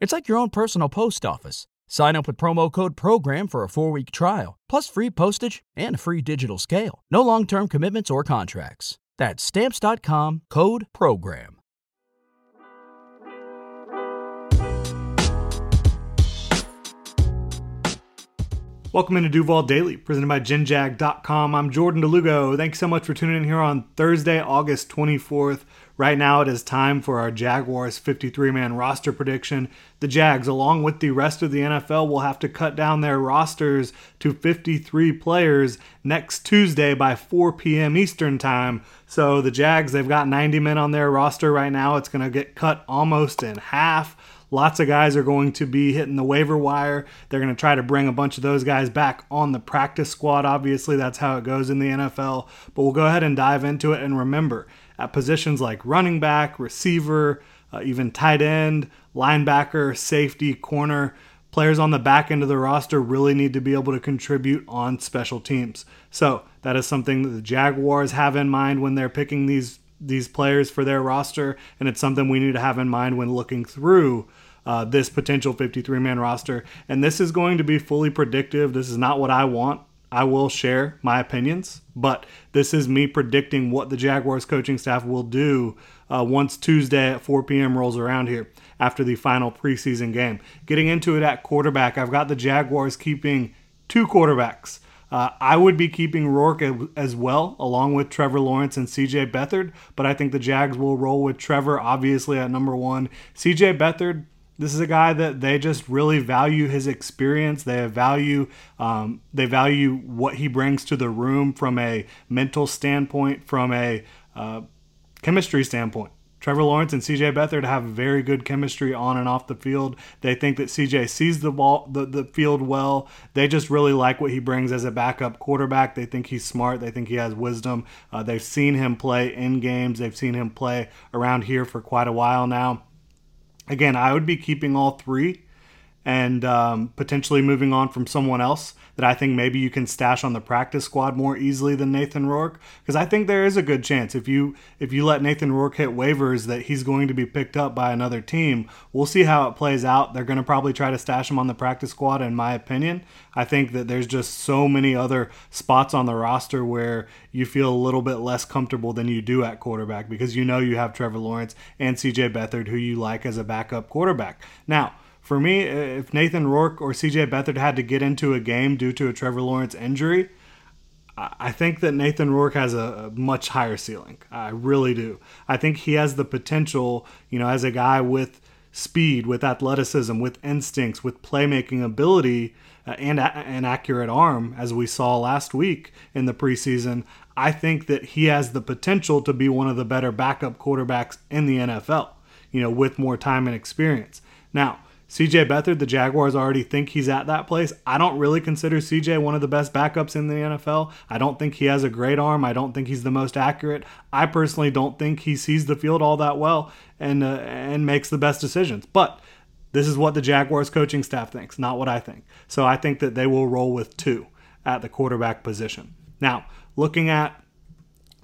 It's like your own personal post office. Sign up with promo code PROGRAM for a four week trial, plus free postage and a free digital scale. No long term commitments or contracts. That's Stamps.com code PROGRAM. Welcome into Duval Daily, presented by GenJag.com. I'm Jordan de Lugo. Thanks so much for tuning in here on Thursday, August 24th. Right now, it is time for our Jaguars 53 man roster prediction. The Jags, along with the rest of the NFL, will have to cut down their rosters to 53 players next Tuesday by 4 p.m. Eastern Time. So, the Jags, they've got 90 men on their roster right now. It's going to get cut almost in half. Lots of guys are going to be hitting the waiver wire. They're going to try to bring a bunch of those guys back on the practice squad. Obviously, that's how it goes in the NFL. But we'll go ahead and dive into it. And remember, at positions like running back, receiver, uh, even tight end, linebacker, safety, corner, players on the back end of the roster really need to be able to contribute on special teams. So that is something that the Jaguars have in mind when they're picking these these players for their roster, and it's something we need to have in mind when looking through uh, this potential 53 man roster. And this is going to be fully predictive. This is not what I want. I will share my opinions, but this is me predicting what the Jaguars coaching staff will do uh, once Tuesday at 4 p.m. rolls around here after the final preseason game. Getting into it at quarterback, I've got the Jaguars keeping two quarterbacks. Uh, I would be keeping Rourke as well, along with Trevor Lawrence and CJ Beathard, but I think the Jags will roll with Trevor, obviously, at number one. CJ Beathard, this is a guy that they just really value his experience. They value um, they value what he brings to the room from a mental standpoint, from a uh, chemistry standpoint. Trevor Lawrence and CJ Beathard have very good chemistry on and off the field. They think that CJ sees the ball the, the field well. They just really like what he brings as a backup quarterback. They think he's smart. They think he has wisdom. Uh, they've seen him play in games. They've seen him play around here for quite a while now. Again, I would be keeping all three and um, potentially moving on from someone else that I think maybe you can stash on the practice squad more easily than Nathan Rourke because I think there is a good chance if you if you let Nathan Rourke hit waivers that he's going to be picked up by another team. We'll see how it plays out. They're going to probably try to stash him on the practice squad in my opinion. I think that there's just so many other spots on the roster where you feel a little bit less comfortable than you do at quarterback because you know you have Trevor Lawrence and CJ Beathard who you like as a backup quarterback. Now, for me, if Nathan Rourke or CJ Beathard had to get into a game due to a Trevor Lawrence injury, I think that Nathan Rourke has a much higher ceiling. I really do. I think he has the potential, you know, as a guy with speed, with athleticism, with instincts, with playmaking ability, uh, and an accurate arm, as we saw last week in the preseason. I think that he has the potential to be one of the better backup quarterbacks in the NFL, you know, with more time and experience. Now, CJ Beathard, the Jaguars already think he's at that place. I don't really consider CJ one of the best backups in the NFL. I don't think he has a great arm. I don't think he's the most accurate. I personally don't think he sees the field all that well and uh, and makes the best decisions. But this is what the Jaguars coaching staff thinks, not what I think. So I think that they will roll with two at the quarterback position. Now, looking at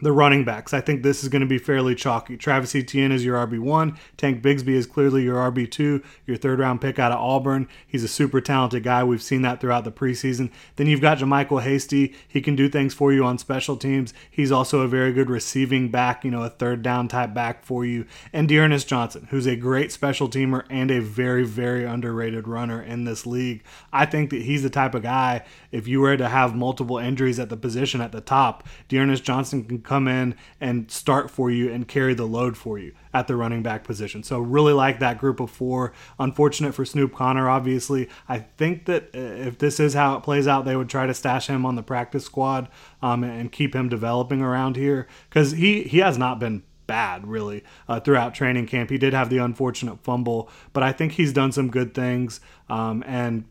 the running backs. I think this is going to be fairly chalky. Travis Etienne is your RB1. Tank Bigsby is clearly your RB2, your third round pick out of Auburn. He's a super talented guy. We've seen that throughout the preseason. Then you've got JaMycal Hasty. He can do things for you on special teams. He's also a very good receiving back, you know, a third down type back for you. And D'Ernest Johnson, who's a great special teamer and a very, very underrated runner in this league. I think that he's the type of guy, if you were to have multiple injuries at the position at the top, D'Ernest Johnson can come in and start for you and carry the load for you at the running back position. So really like that group of four. Unfortunate for Snoop Conner, obviously. I think that uh, if this is how it plays out, they would try to stash him on the practice squad um, and keep him developing around here because he he has not been bad, really, uh, throughout training camp. He did have the unfortunate fumble, but I think he's done some good things. Um, and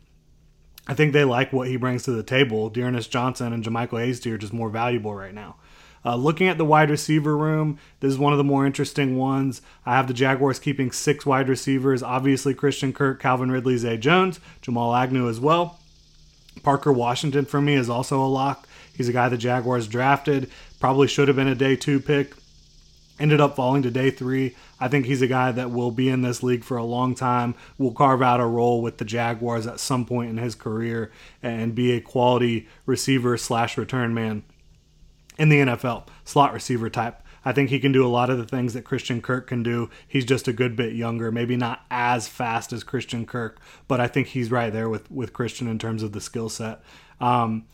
I think they like what he brings to the table. D'Ernest Johnson and JaMycal Hasty are just more valuable right now. Uh, looking at the wide receiver room, this is one of the more interesting ones. I have the Jaguars keeping six wide receivers. Obviously, Christian Kirk, Calvin Ridley, Zay Jones, Jamal Agnew as well. Parker Washington for me is also a lock. He's a guy the Jaguars drafted. Probably should have been a day two pick. Ended up falling to day three. I think he's a guy that will be in this league for a long time, will carve out a role with the Jaguars at some point in his career, and be a quality receiver slash return man in the NFL, slot receiver type. I think he can do a lot of the things that Christian Kirk can do. He's just a good bit younger, maybe not as fast as Christian Kirk, but I think he's right there with with Christian in terms of the skill set. Um,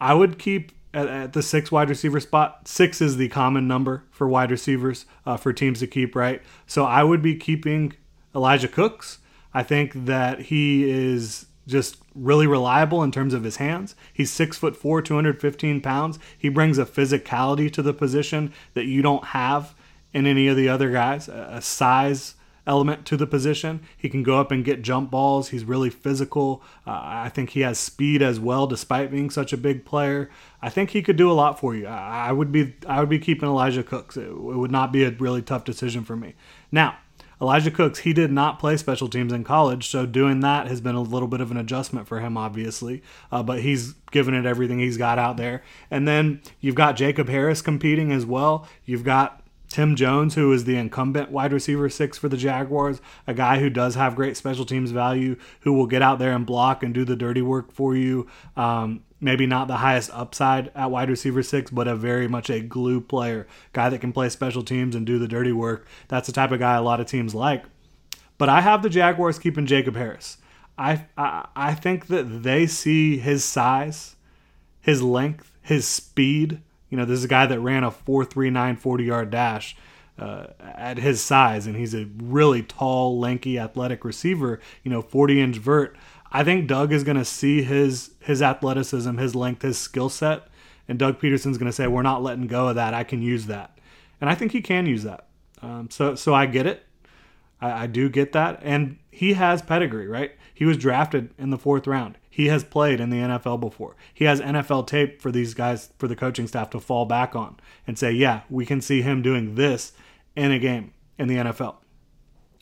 I would keep at, at, the six wide receiver spot. Six is the common number for wide receivers uh, for teams to keep, right? So I would be keeping Elijah Cooks. I think that he is just really reliable in terms of his hands. He's six foot four, 215 pounds. He brings a physicality to the position that you don't have in any of the other guys, a size element to the position. He can go up and get jump balls. He's really physical. Uh, I think he has speed as well, despite being such a big player. I think he could do a lot for you. I, I would be I would be keeping Elijah Cooks. It, it would not be a really tough decision for me. Now, Elijah Cooks, he did not play special teams in college, so doing that has been a little bit of an adjustment for him, obviously. Uh, but he's given it everything he's got out there. And then you've got Jacob Harris competing as well. You've got Tim Jones, who is the incumbent wide receiver six for the Jaguars, a guy who does have great special teams value, who will get out there and block and do the dirty work for you. Um, maybe not the highest upside at wide receiver six, but a very much a glue player, guy that can play special teams and do the dirty work. That's the type of guy a lot of teams like. But I have the Jaguars keeping Jacob Harris. I, I, I think that they see his size, his length, his speed. You know, this is a guy that ran a 4.39 40 yard dash. Uh, at his size, and he's a really tall, lanky, athletic receiver. You know, 40 inch vert. I think Doug is going to see his his athleticism, his length, his skill set, and Doug Pederson's going to say, "We're not letting go of that. I can use that," and I think he can use that. Um, so so I get it. I, I do get that, and he has pedigree, right? He was drafted in the fourth round. He has played in the NFL before. He has NFL tape for these guys, for the coaching staff to fall back on and say, yeah, we can see him doing this in a game in the NFL.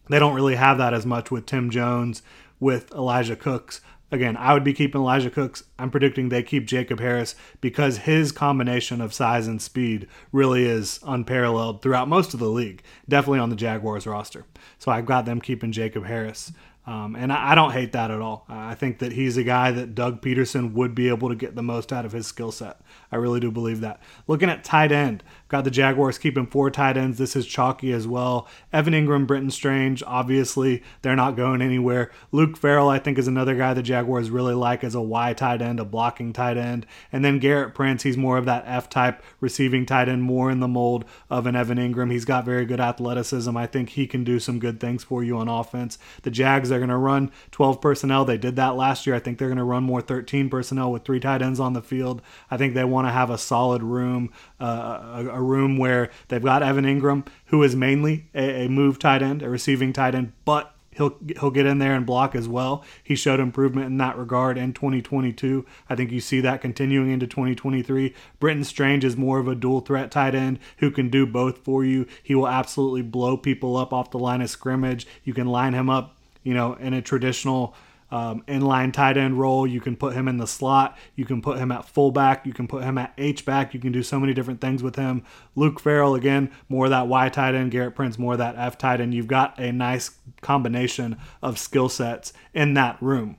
They don't really have that as much with Tim Jones, with Elijah Cooks. Again, I would be keeping Elijah Cooks. I'm predicting they keep Jacob Harris because his combination of size and speed really is unparalleled throughout most of the league, definitely on the Jaguars roster. So I've got them keeping Jacob Harris. Um, and I, I, don't hate that at all. I think that he's a guy that Doug Pederson would be able to get the most out of his skill set. I really do believe that. Looking at tight end, got the Jaguars keeping four tight ends. This is chalky as well. Evan Engram, Brenton Strange, obviously they're not going anywhere. Luke Farrell, I think, is another guy the Jaguars really like as a Y tight end, a blocking tight end. And then Gerrit Prince, he's more of that F type receiving tight end, more in the mold of an Evan Engram. He's got very good athleticism. I think he can do some good things for you on offense. The Jags are going to run 12 personnel. They did that last year. I think they're going to run more 13 personnel with three tight ends on the field. I think they want want to have a solid room, uh, a, a, room where they've got Evan Engram, who is mainly a, a move tight end, a receiving tight end, but he'll he'll get in there and block as well. He showed improvement in that regard in 2022. I think you see that continuing into 2023. Brenton Strange is more of a dual threat tight end who can do both for you. He will absolutely blow people up off the line of scrimmage. You can line him up, you know, in a traditional um, inline tight end role. You can put him in the slot. You can put him at fullback. You can put him at H back. You can do so many different things with him. Luke Farrell, again, more that Y tight end. Gerrit Prince, more that F tight end. You've got a nice combination of skill sets in that room.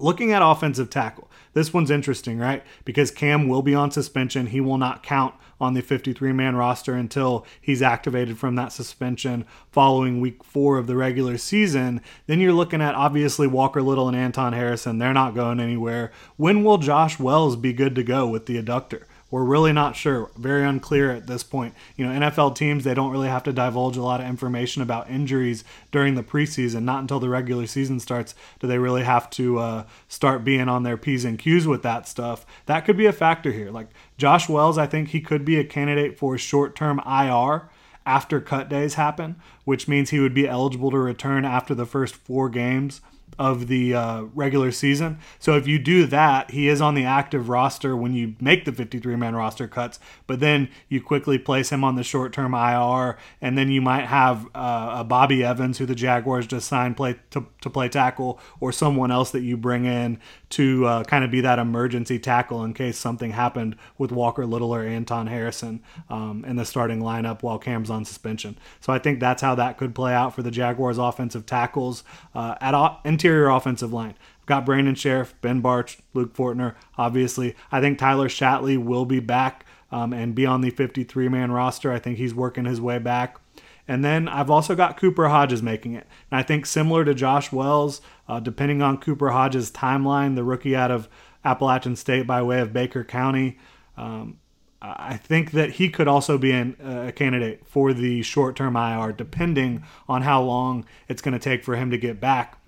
Looking at offensive tackle, this one's interesting, right? Because Cam will be on suspension. He will not count on the 53 man roster until he's activated from that suspension following week four of the regular season. Then you're looking at obviously Walker Little and Anton Harrison. They're not going anywhere. When will Josh Wells be good to go with the adductor? We're really not sure. Very unclear at this point. You know, NFL teams, they don't really have to divulge a lot of information about injuries during the preseason. Not until the regular season starts do they really have to uh, start being on their P's and Q's with that stuff. That could be a factor here. Like Josh Wells, I think he could be a candidate for short term IR after cut days happen, which means he would be eligible to return after the first four games of the uh, regular season. So if you do that, he is on the active roster when you make the 53 man roster cuts, but then you quickly place him on the short term IR, and then you might have uh, a Bobby Evans, who the Jaguars just signed play to, to play tackle, or someone else that you bring in to uh, kind of be that emergency tackle in case something happened with Walker Little or Anton Harrison um, in the starting lineup while Cam's on suspension. So I think that's how that could play out for the Jaguars' offensive tackles uh, at o- interior offensive line. I've got Brandon Scherff, Ben Bartch, Luke Fortner. Obviously, I think Tyler Shatley will be back um, and be on the 53 man roster. I think he's working his way back. And then I've also got Cooper Hodges making it. And I think similar to Josh Wells, uh, depending on Cooper Hodges' timeline, the rookie out of Appalachian State by way of Baker County, um, I think that he could also be an, uh, a candidate for the short term IR, depending on how long it's going to take for him to get back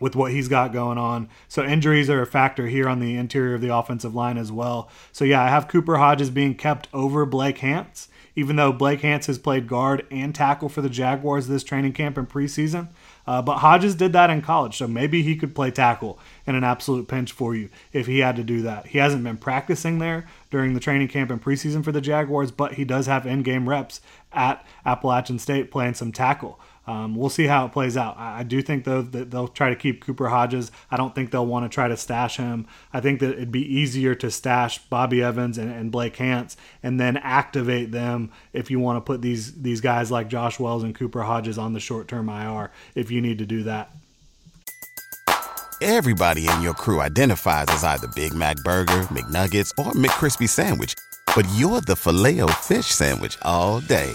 with what he's got going on. So injuries are a factor here on the interior of the offensive line as well. So yeah, I have Cooper Hodges being kept over Blake Hance even though Blake Hance has played guard and tackle for the Jaguars this training camp and preseason. Uh, but Hodges did that in college, so maybe he could play tackle in an absolute pinch for you if he had to do that. He hasn't been practicing there during the training camp and preseason for the Jaguars, but he does have in game reps at Appalachian State playing some tackle. Um, we'll see how it plays out. I, I, do think though that they'll try to keep Cooper Hodges. I don't think they'll want to try to stash him. I think that it'd be easier to stash Bobby Evans and, and Blake Hance and then activate them if you want to put these these guys like Josh Wells and Cooper Hodges on the short term IR if you need to do that. Everybody in your crew identifies as either Big Mac Burger, McNuggets, or McCrispy Sandwich, but you're the Filet-O-Fish Sandwich all day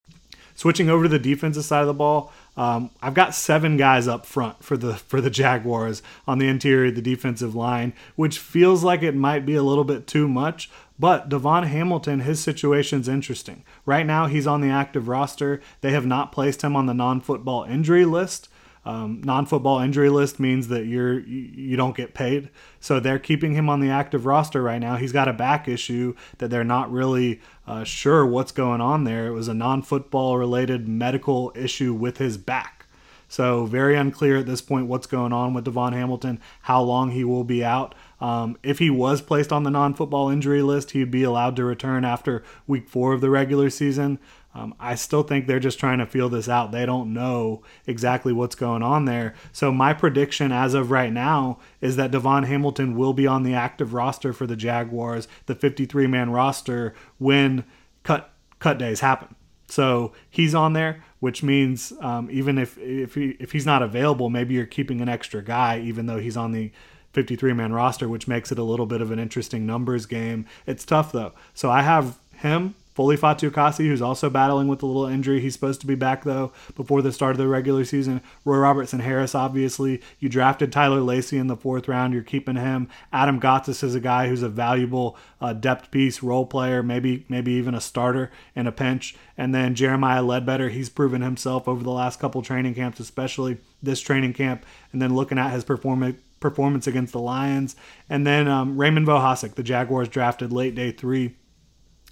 Switching over to the defensive side of the ball, um, I've got seven guys up front for the for the Jaguars on the interior of the defensive line, which feels like it might be a little bit too much. But DaVon Hamilton, his situation's interesting. Right now, he's on the active roster. They have not placed him on the non-football injury list. Um, non-football injury list means that you're you don't get paid, so they're keeping him on the active roster right now. He's got a back issue that they're not really uh, sure what's going on there. It was a non-football related medical issue with his back, so very unclear at this point what's going on with DaVon Hamilton, how long he will be out. Um, if he was placed on the non-football injury list, he'd be allowed to return after week four of the regular season. Um, I still think they're just trying to feel this out. They don't know exactly what's going on there. So my prediction as of right now is that DaVon Hamilton will be on the active roster for the Jaguars, the 53 man roster when cut cut days happen. So he's on there, which means um, even if if he, if he's not available, maybe you're keeping an extra guy, even though he's on the 53 man roster, which makes it a little bit of an interesting numbers game. It's tough though. So I have him Foley Fatukasi, who's also battling with a little injury. He's supposed to be back, though, before the start of the regular season. Roy Robertson Harris, obviously. You drafted Tyler Lacy in the fourth round. You're keeping him. Adam Gotsis is a guy who's a valuable uh, depth piece, role player, maybe maybe even a starter in a pinch. And then Jeremiah Ledbetter, he's proven himself over the last couple training camps, especially this training camp. And then looking at his performance performance against the Lions. And then um, Raymond Vohasek, the Jaguars drafted late day three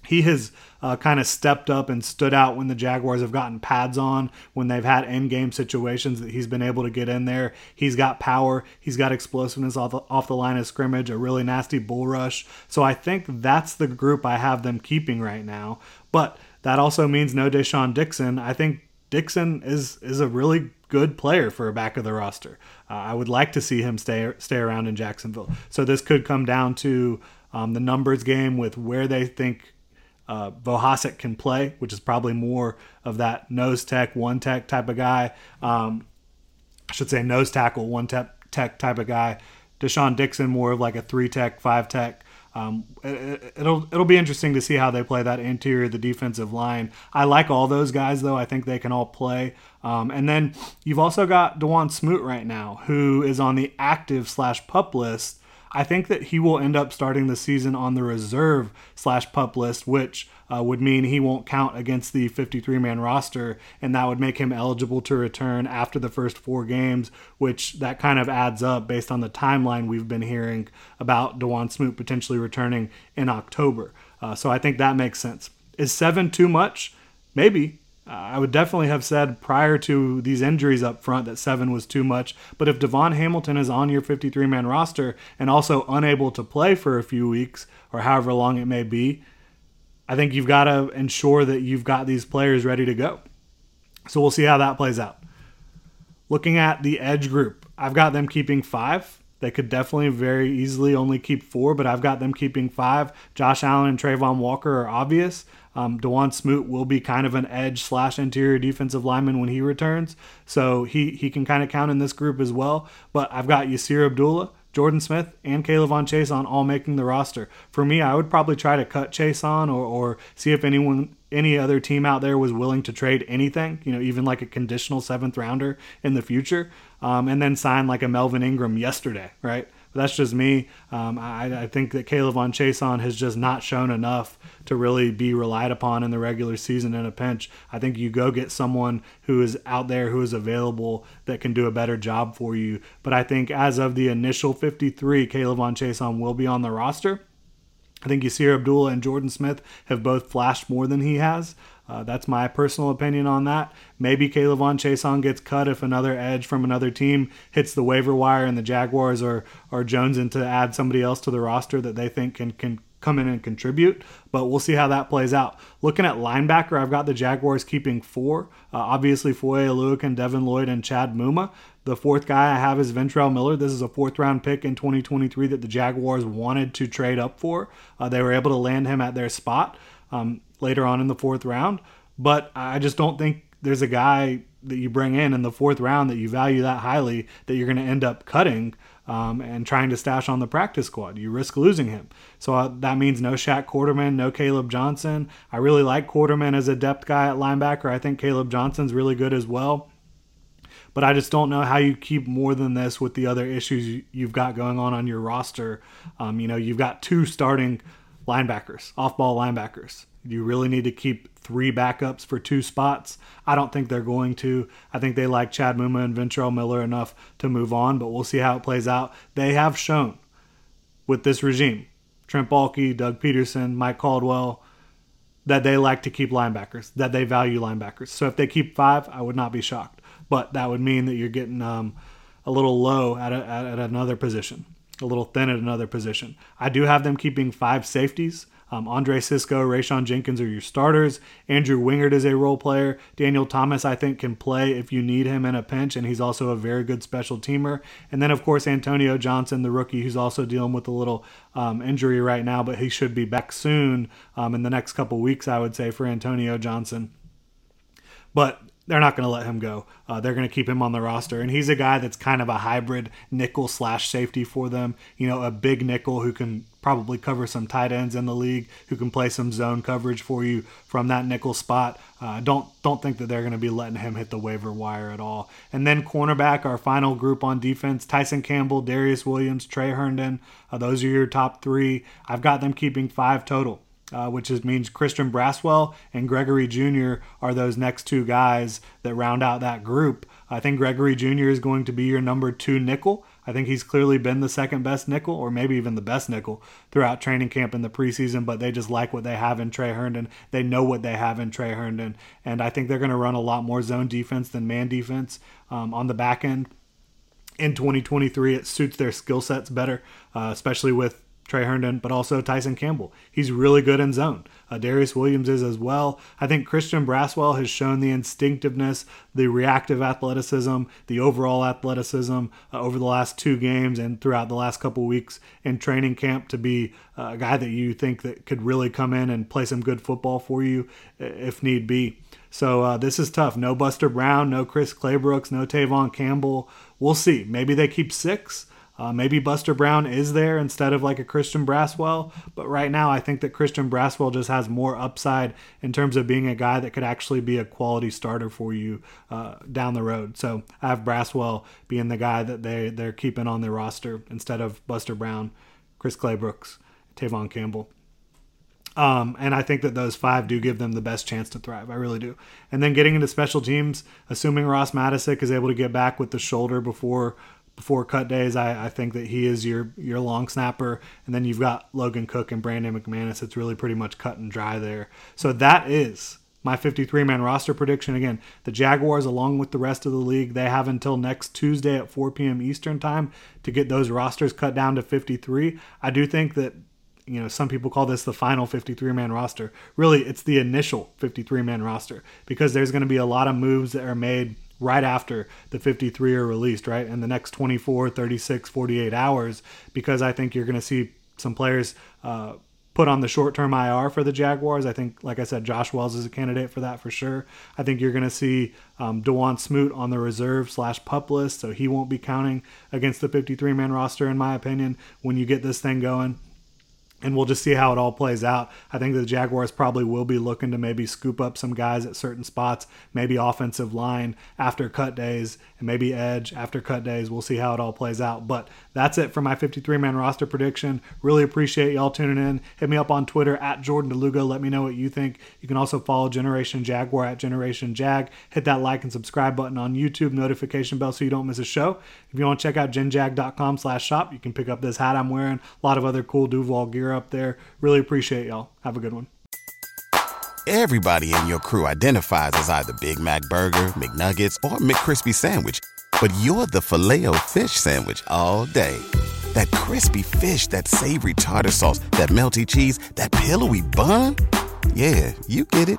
he has uh, kind of stepped up and stood out when the Jaguars have gotten pads on, when they've had end game situations that he's been able to get in there. He's got power, he's got explosiveness off the, off the line of scrimmage, a really nasty bull rush. So I think that's the group I have them keeping right now. But that also means no Deshaun Dixon. I think Dixon is is a really good player for a back of the roster. Uh, I would like to see him stay stay around in Jacksonville. So this could come down to um, the numbers game with where they think uh, can play, which is probably more of that nose tech, one tech type of guy. Um, I should say nose tackle, one tech, tech type of guy. Deshaun Dixon more of like a three tech, five tech. Um, it, will it'll be interesting to see how they play that interior, the defensive line. I like all those guys though. I think they can all play. Um, and then you've also got Dawuane Smoot right now, who is on the active slash pup list I think that he will end up starting the season on the reserve slash pup list, which uh, would mean he won't count against the 53 man roster, and that would make him eligible to return after the first four games, which that kind of adds up based on the timeline we've been hearing about Dawuane Smoot potentially returning in October. Uh, so I think that makes sense. Is seven too much? Maybe. I would definitely have said prior to these injuries up front that seven was too much. But if DaVon Hamilton is on your 53 man roster and also unable to play for a few weeks or however long it may be, I think you've got to ensure that you've got these players ready to go. So we'll see how that plays out. Looking at the edge group, I've got them keeping five. They could definitely very easily only keep four, but I've got them keeping five. Josh Allen and Travon Walker are obvious. Um, Dawuane Smoot will be kind of an edge slash interior defensive lineman when he returns, so he he can kind of count in this group as well. But I've got Yasir Abdullah, Jordan Smith and K'Lavon on all making the roster. For me, I would probably try to cut Chaisson or, or see if anyone any other team out there was willing to trade anything, you know, even like a conditional seventh rounder in the future, um, and then sign like a Melvin Ingram yesterday, right? But that's just me. Um, I, I, think that K'Lavon Chaisson has just not shown enough to really be relied upon in the regular season in a pinch. I think you go get someone who is out there who is available that can do a better job for you. But I think as of the initial 53, K'Lavon Chaisson will be on the roster. I think Yasir Abdullah and Jordan Smith have both flashed more than he has. Uh, that's my personal opinion on that. Maybe K'Lavon Chaisson gets cut if another edge from another team hits the waiver wire and the Jaguars are, are jonesing to add somebody else to the roster that they think can, can come in and contribute. But we'll see how that plays out. Looking at linebacker, I've got the Jaguars keeping four. Uh, obviously, Foye Oluokun, Devin Lloyd, and Chad Muma. The fourth guy I have is Ventrell Miller. This is a fourth round pick in 2023 that the Jaguars wanted to trade up for. Uh, they were able to land him at their spot um, later on in the fourth round. But I just don't think there's a guy that you bring in in the fourth round that you value that highly that you're going to end up cutting um, and trying to stash on the practice squad. You risk losing him. So uh, that means no Shaq Quarterman, no Caleb Johnson. I really like Quarterman as a depth guy at linebacker. I think Caleb Johnson's really good as well. But I just don't know how you keep more than this with the other issues you've got going on on your roster. Um, you know, you've got two starting linebackers, off ball linebackers. You really need to keep three backups for two spots. I don't think they're going to. I think they like Chad Muma and Ventrell Miller enough to move on, but we'll see how it plays out. They have shown with this regime, Trent Baalke, Doug Pederson, Mike Caldwell, that they like to keep linebackers, that they value linebackers. So if they keep five, I would not be shocked. But that would mean that you're getting um, a little low at, a, at another position, a little thin at another position. I do have them keeping five safeties. Um, Andre Cisco, Rayshawn Jenkins are your starters. Andrew Wingard is a role player. Daniel Thomas, I think, can play if you need him in a pinch, and he's also a very good special teamer. And then, of course, Antonio Johnson, the rookie, who's also dealing with a little um, injury right now, but he should be back soon um, in the next couple weeks, I would say, for Antonio Johnson. But they're not going to let him go. Uh, they're going to keep him on the roster, and he's a guy that's kind of a hybrid nickel slash safety for them. You know, a big nickel who can probably cover some tight ends in the league, who can play some zone coverage for you from that nickel spot. Uh, don't don't think that they're going to be letting him hit the waiver wire at all. And then cornerback, our final group on defense: Tyson Campbell, Darious Williams, Tre Herndon. Uh, those are your top three. I've got them keeping five total uh, which is, means Christian Braswell and Gregory Junior are those next two guys that round out that group. I think Gregory Junior is going to be your number two nickel. I think he's clearly been the second best nickel, or maybe even the best nickel throughout training camp in the preseason. But they just like what they have in Tre Herndon. They know what they have in Tre Herndon, and I think they're going to run a lot more zone defense than man defense um, on the back end. In 2023, it suits their skill sets better, uh, especially with Tre Herndon, but also Tyson Campbell. He's really good in zone. Uh, Darious Williams is as well. I think Christian Braswell has shown the instinctiveness, the reactive athleticism, the overall athleticism uh, over the last two games and throughout the last couple weeks in training camp to be uh, a guy that you think that could really come in and play some good football for you if need be. So uh, this is tough. No Buster Brown, no Chris Claybrooks, no Tevaughn Campbell. We'll see. Maybe they keep six. Uh, maybe Buster Brown is there instead of like a Christian Braswell, but right now I think that Christian Braswell just has more upside in terms of being a guy that could actually be a quality starter for you uh, down the road. So I have Braswell being the guy that they they're keeping on their roster instead of Buster Brown, Chris Claybrooks, Tevaughn Campbell. Um, and I think that those five do give them the best chance to thrive. I really do. And then getting into special teams, assuming Ross Matiscik is able to get back with the shoulder before before cut days, I, I think that he is your your long snapper. And then you've got Logan Cooke and Brandon McManus. It's really pretty much cut and dry there. So that is my 53 man roster prediction. Again, the Jaguars, along with the rest of the league, they have until next Tuesday at 4 p.m. Eastern time to get those rosters cut down to 53. I do think that you know, some people call this the final 53 man roster. Really, it's the initial 53 man roster because there's going to be a lot of moves that are made right after the 53 are released, right? In the next 24, 36, 48 hours, because I think you're going to see some players uh, put on the short term IR for the Jaguars. I think, like I said, Josh Wells is a candidate for that for sure. I think you're going to see um, Dawuane Smoot on the reserve slash pup list, so he won't be counting against the 53 man roster, in my opinion, when you get this thing going and we'll just see how it all plays out. I think the Jaguars probably will be looking to maybe scoop up some guys at certain spots, maybe offensive line after cut days, and maybe edge after cut days. We'll see how it all plays out. But that's it for my 53 man roster prediction. Really appreciate y'all tuning in. Hit me up on Twitter at Jordan de Lugo. Let me know what you think. You can also follow Generation Jaguar at Generation Jag. Hit that like and subscribe button on YouTube, notification bell so you don't miss a show. If you want to check out genjag.com slash shop, you can pick up this hat I'm wearing, a lot of other cool Duval gear up there. Really appreciate y'all. Have a good one. Everybody in your crew identifies as either Big Mac Burger, McNuggets, or McCrispy Sandwich. But you're the filet fish Sandwich all day. That crispy fish, that savory tartar sauce, that melty cheese, that pillowy bun. Yeah, you get it.